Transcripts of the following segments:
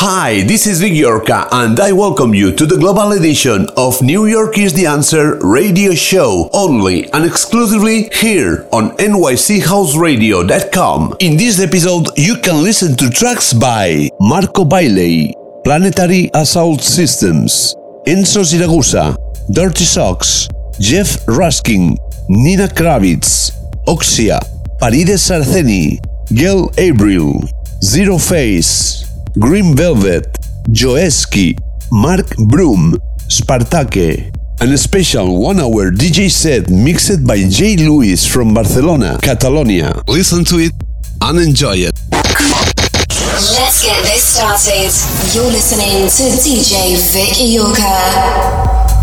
Hi, this is Vic Iorca, and I welcome you to the global edition of New York is the Answer radio show, only and exclusively here on nychouseradio.com. In this episode, you can listen to tracks by Marco Bailey, Planetary Assault Systems, Enzo Siragusa, Dirty Socks, Jeff Rushin, Nina Kraviz, Oxia, Parides Saraceni, Gail Abril, Zero Face, Green Velvet, Joeski, Mark Broom, Spartaque, and a special one hour DJ set mixed by Jay Lewis from Barcelona, Catalonia. Listen to it and enjoy it. Let's get this started. You're listening to DJ Vic Iorca.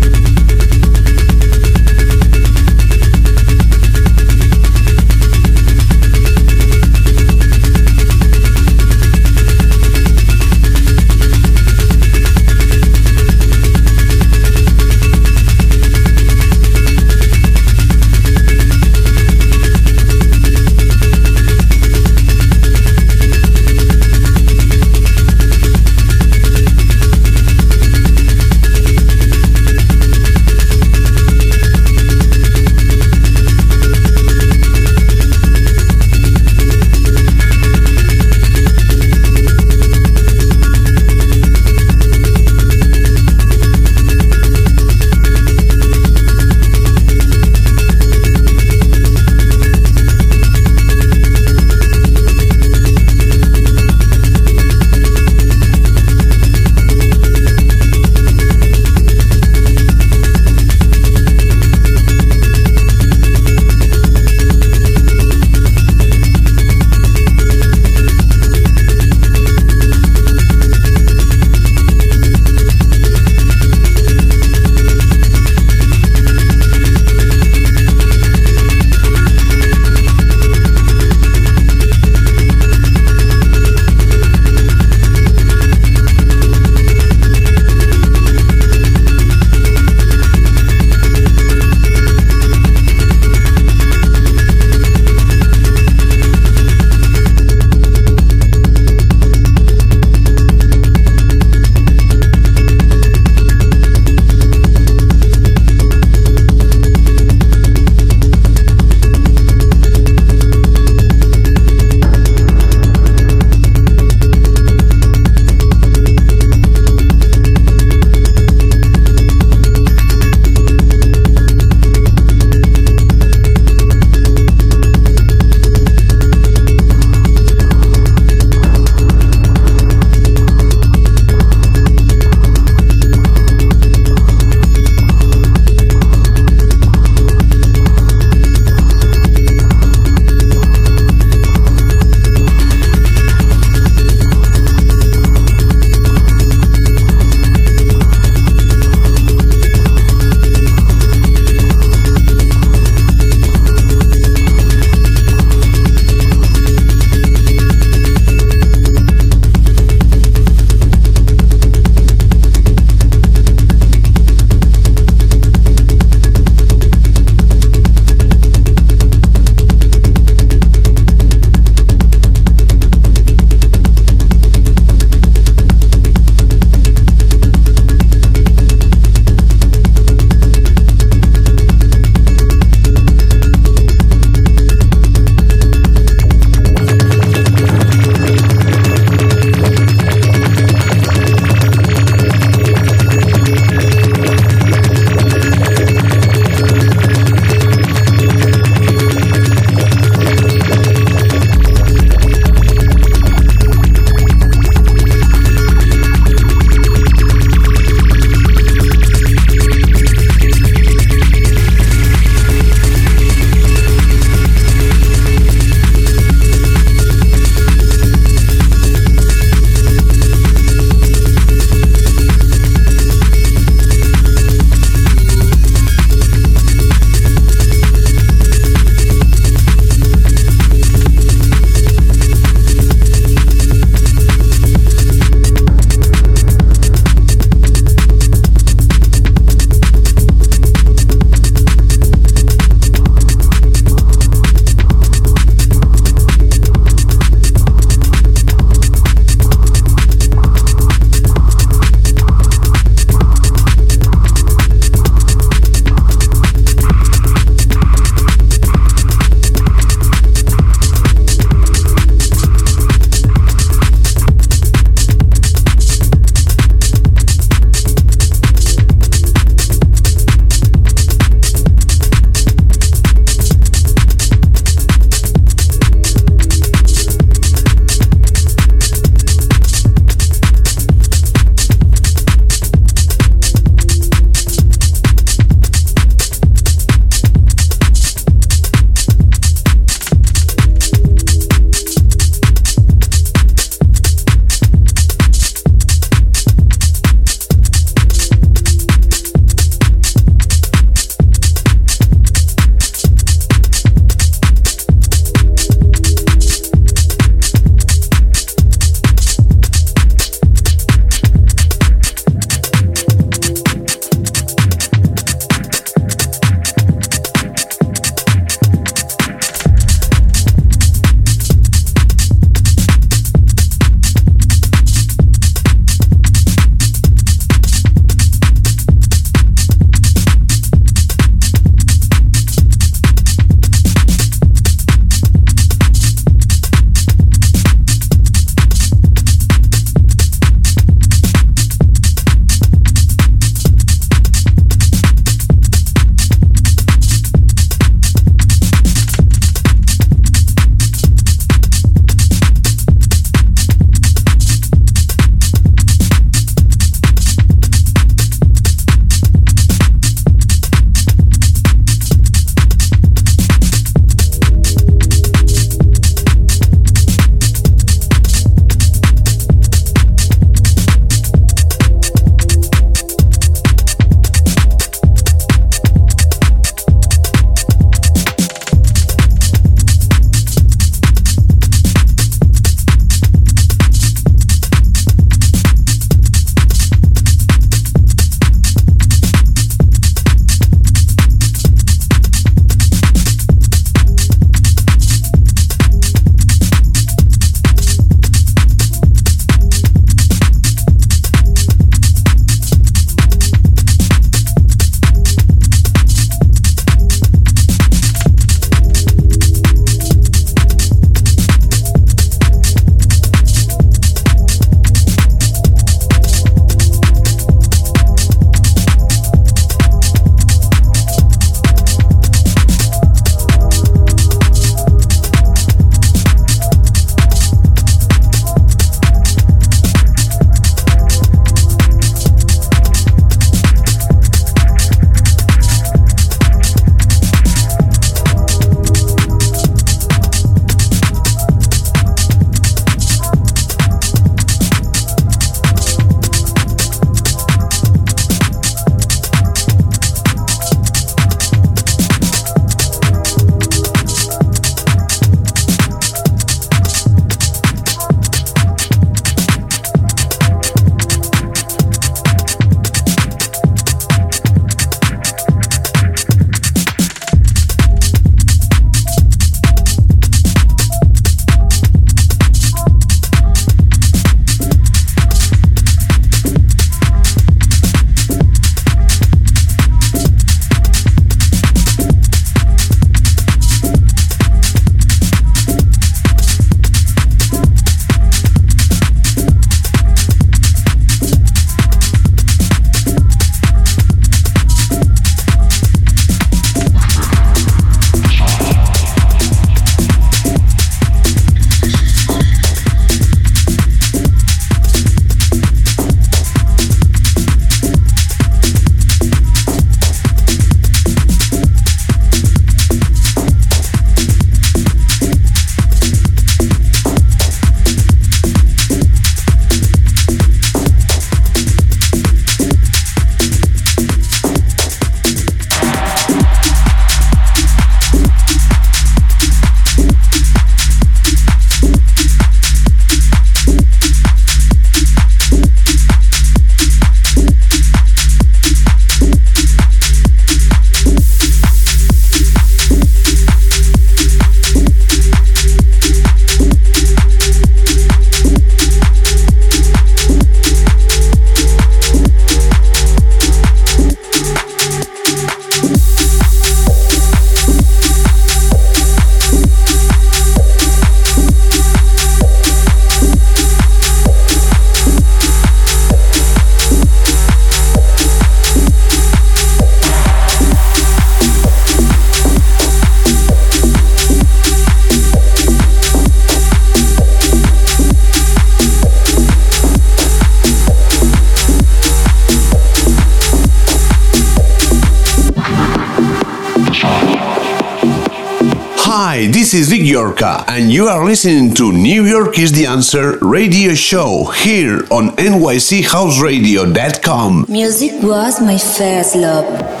Is Yorka, and you are listening to New York is the Answer radio show here on NYCHouseradio.com. Music was my first love.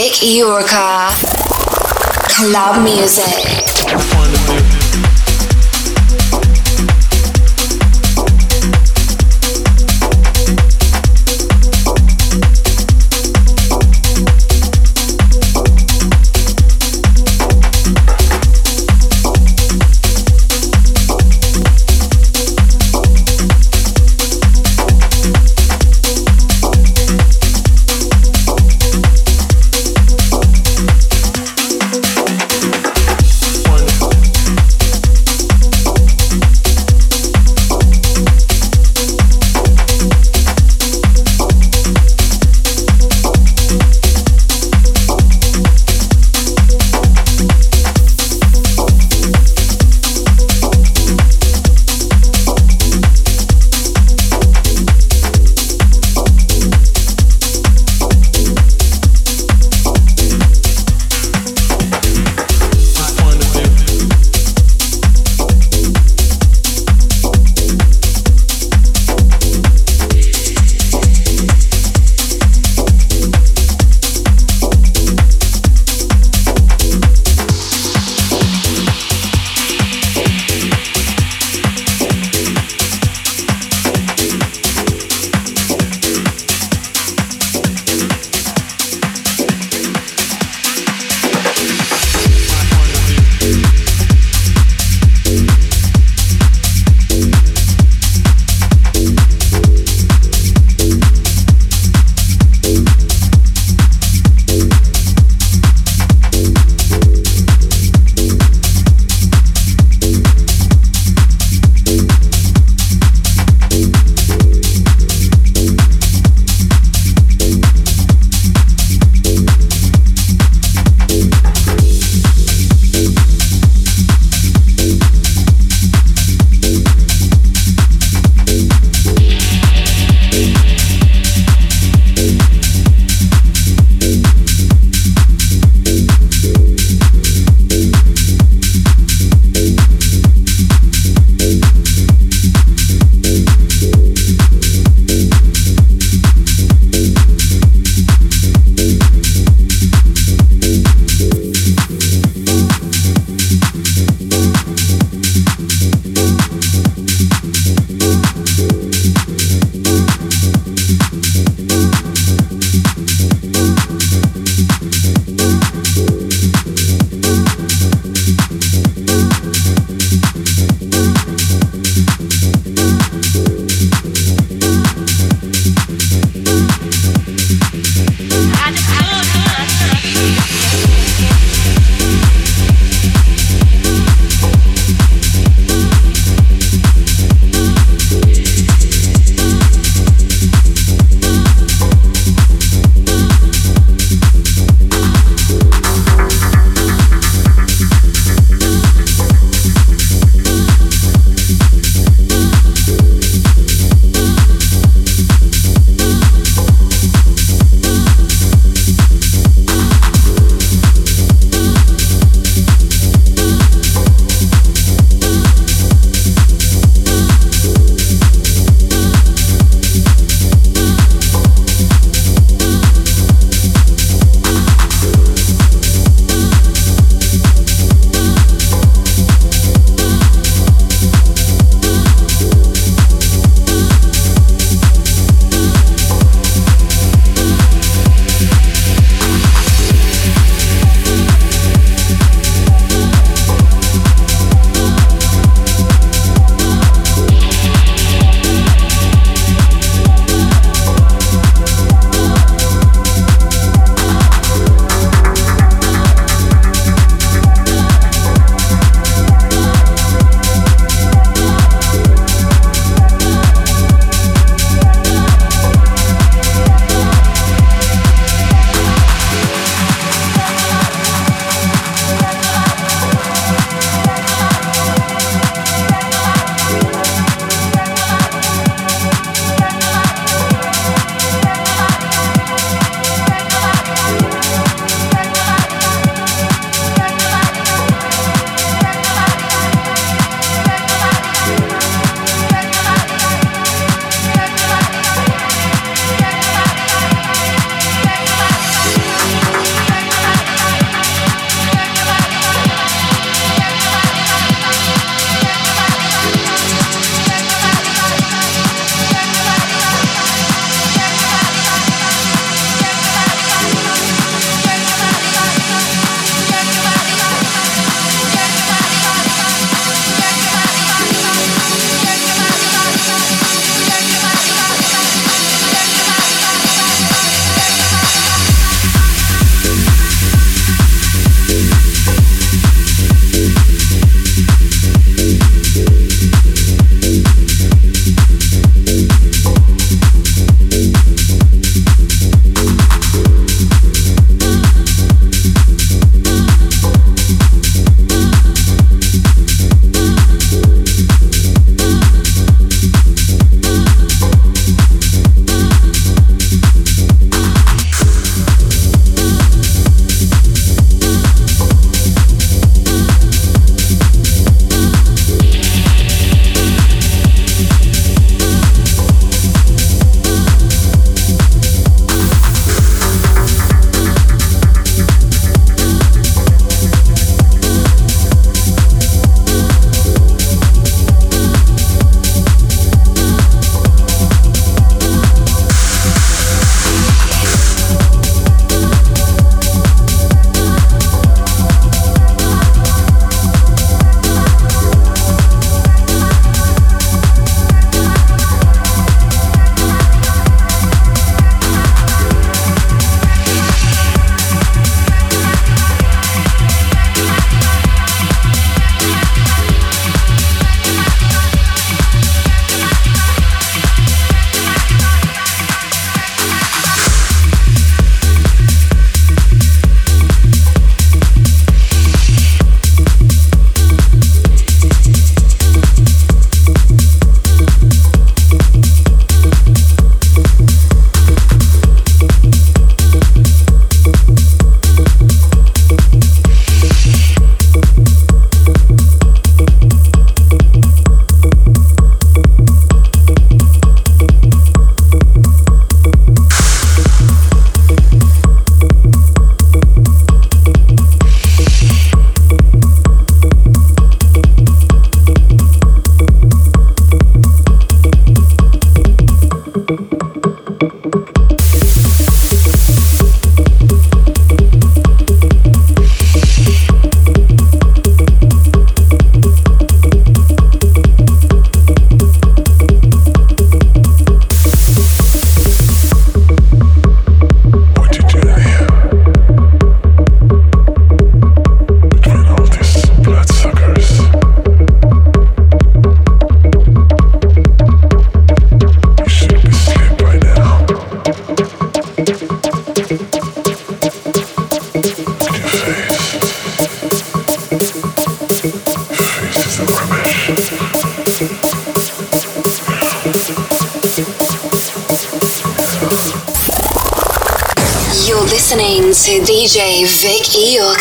Vic Iorka. Club music.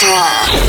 Iorka.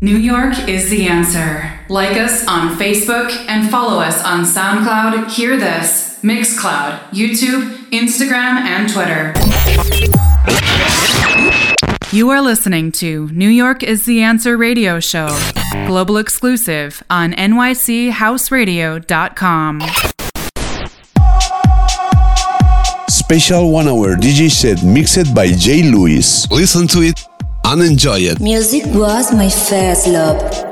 New York is the answer. Like us on Facebook and follow us on SoundCloud, Hear This, Mixcloud, YouTube, Instagram, and Twitter. You are listening to New York is the Answer radio show, global exclusive on nychouseradio.com. Special one hour DJ set mixed by Jay Lewis. Listen to it and enjoy it. Music was my first love.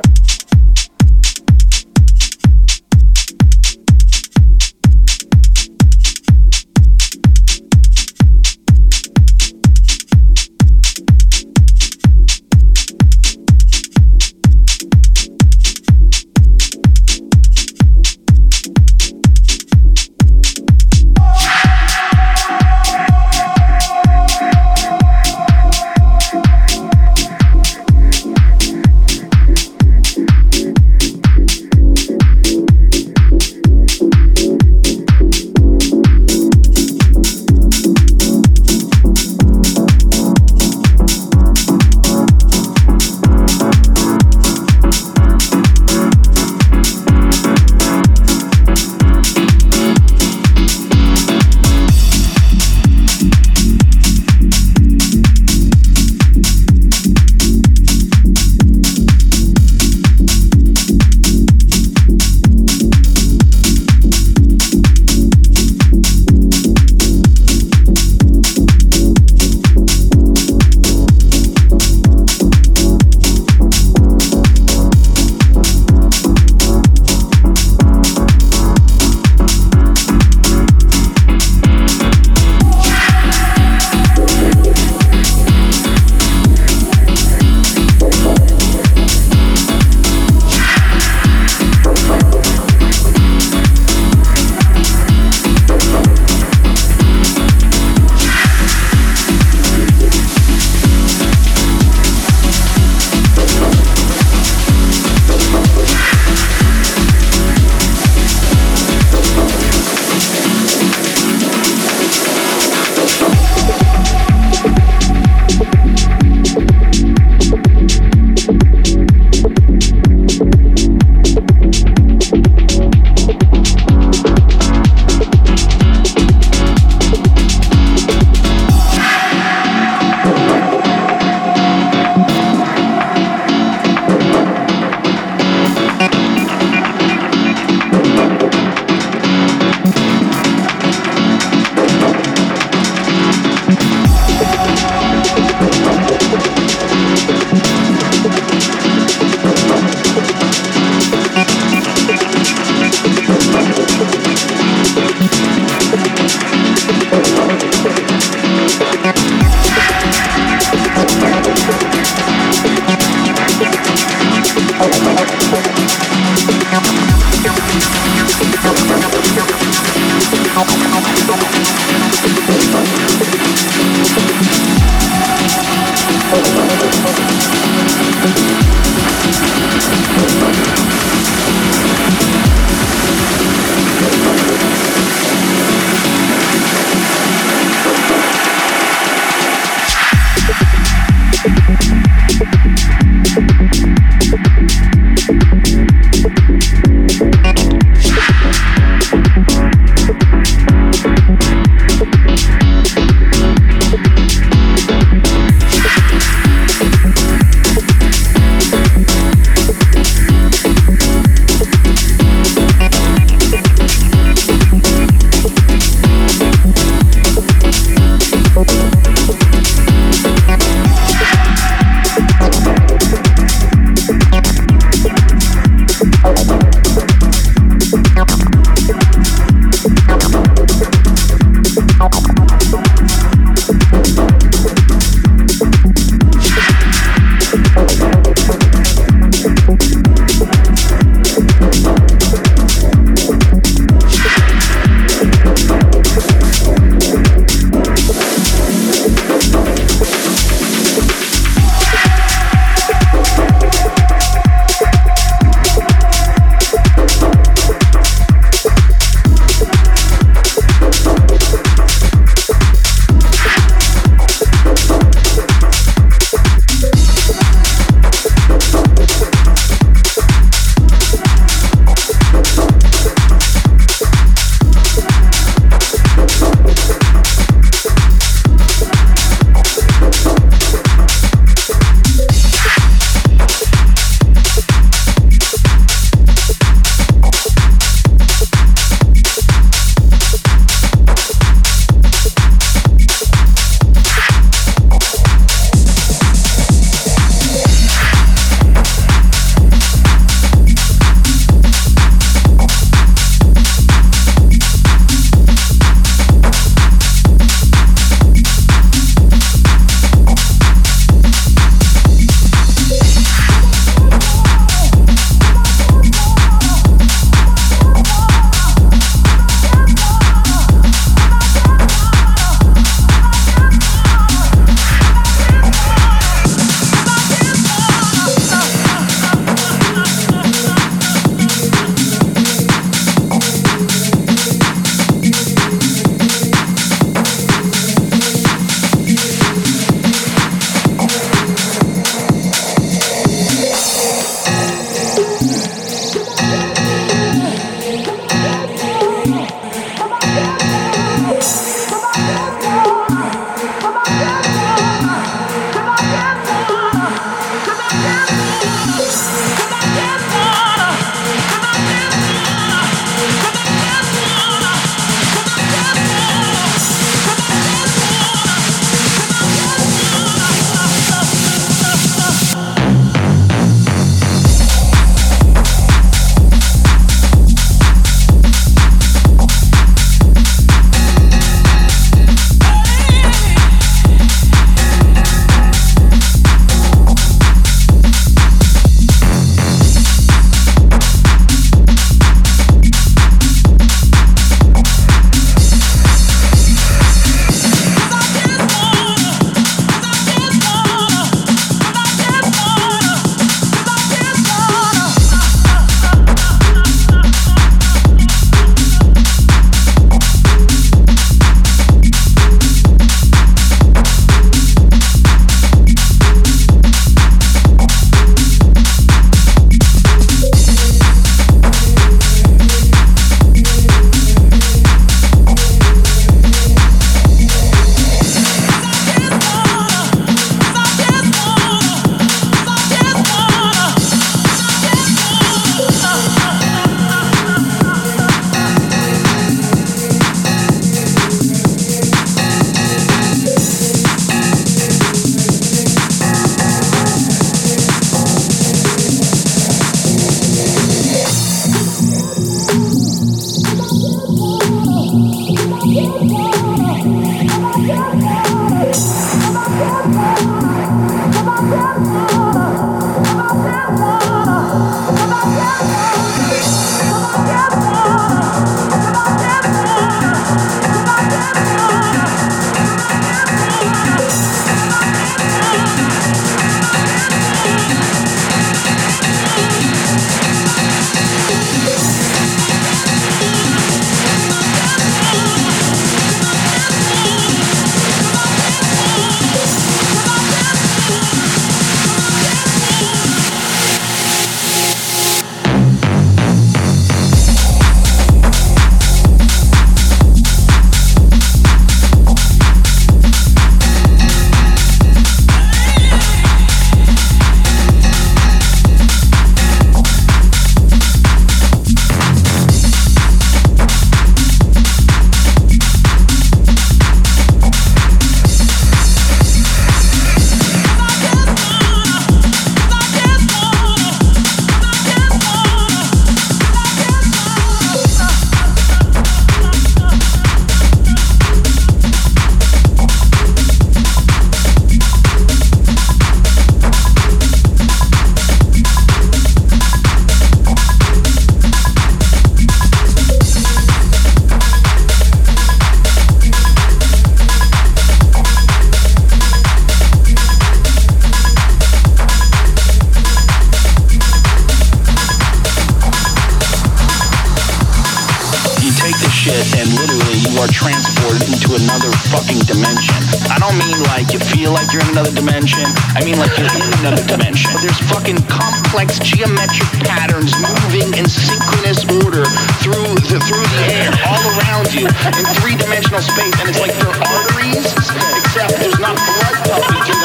Transported into another fucking dimension. I don't mean like you feel like you're in another dimension. I mean like you're in another dimension. There's fucking complex geometric patterns moving in synchronous order through the through the air, all around you, in three-dimensional space, and it's like they're arteries, except there's not blood pumping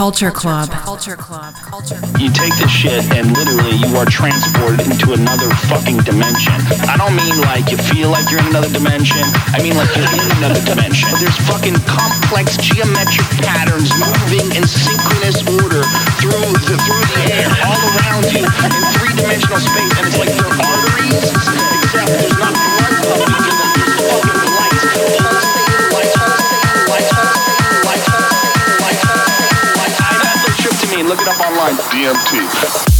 Culture Club. Culture Club. Culture Club. You take this shit and literally you are transported into another fucking dimension. I don't mean like you feel like you're in another dimension. I mean like you're in another dimension. There's fucking complex geometric patterns moving in synchronous order through the through the air, all around you, in three-dimensional space, and it's like they're arteries, except there's not blood pumping through them. There's fucking light, Look it up online. DMT.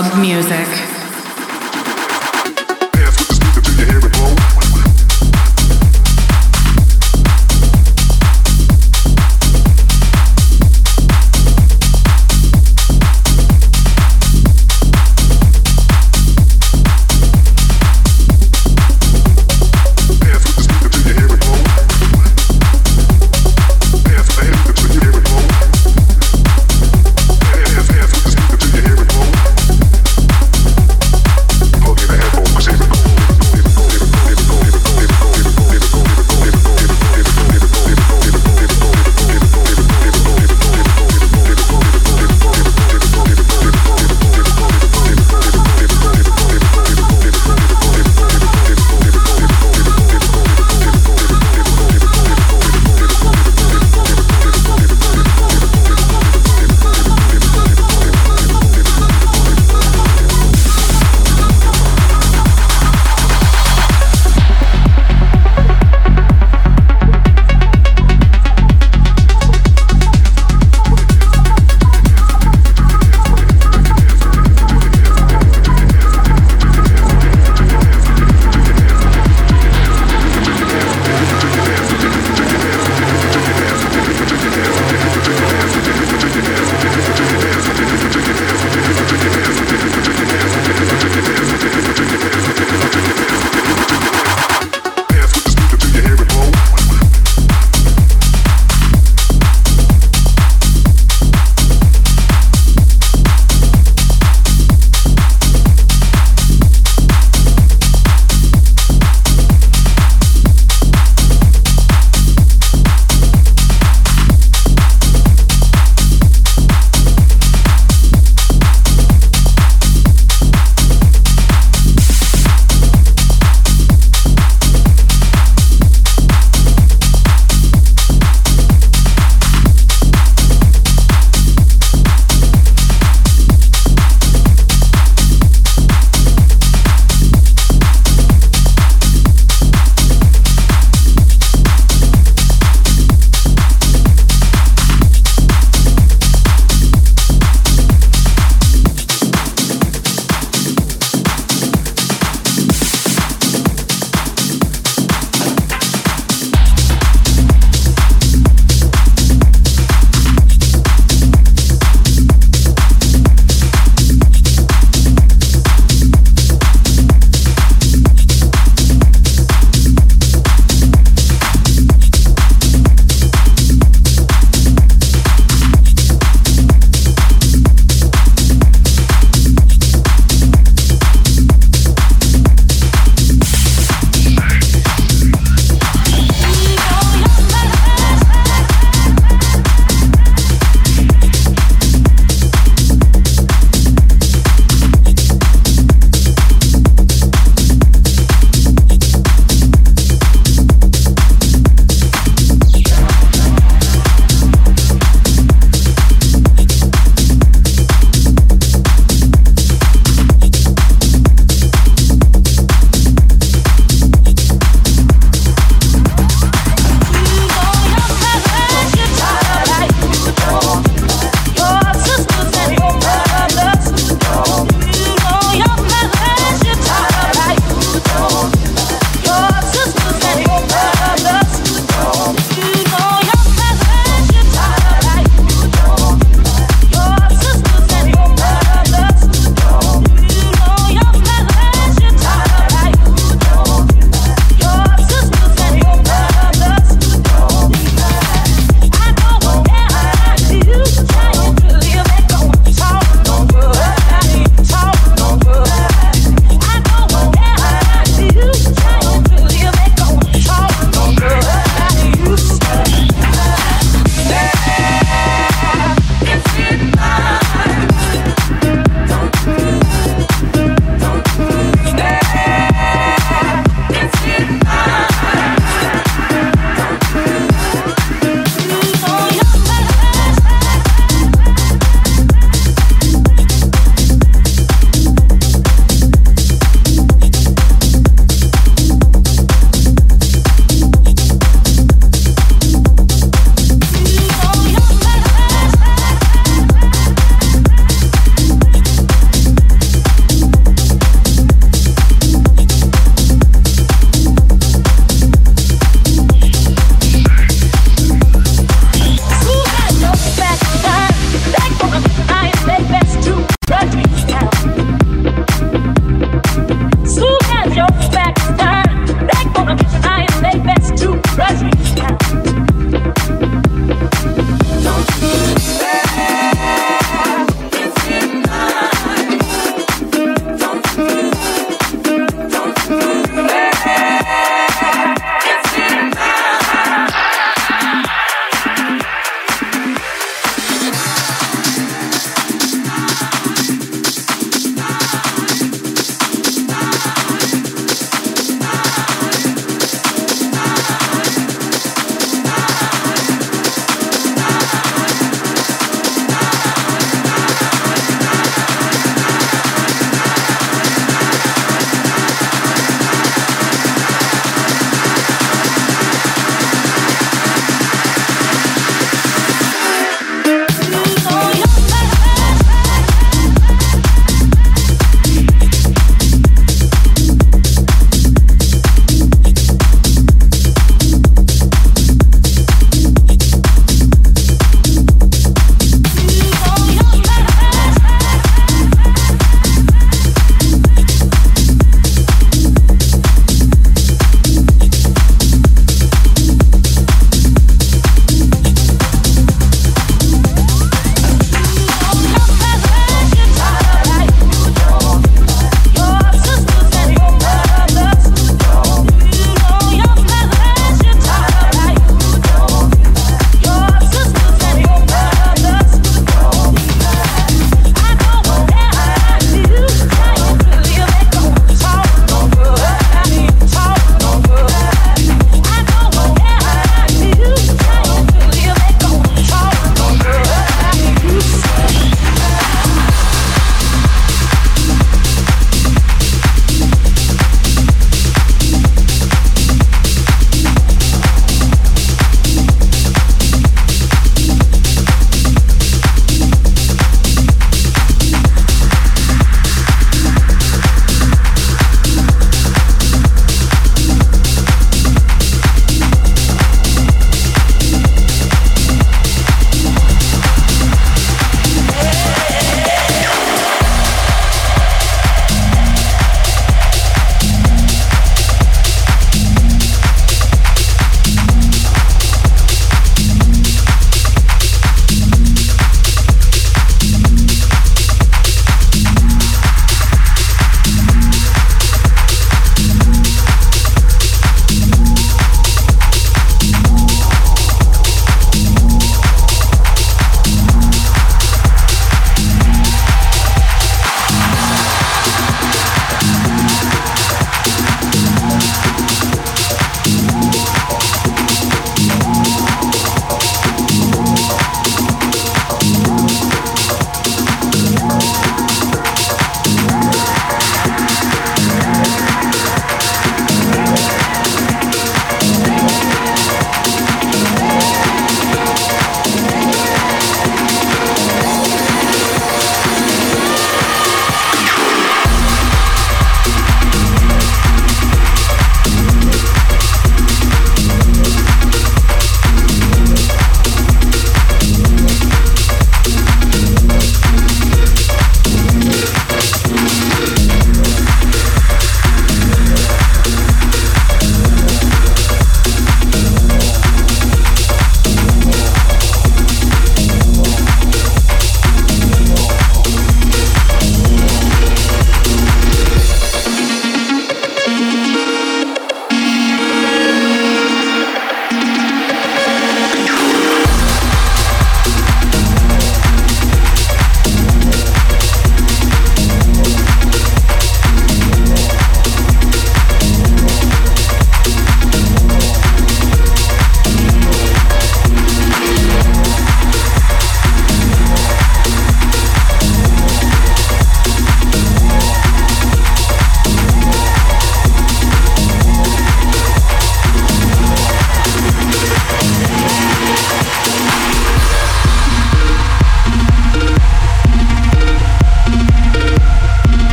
Club music.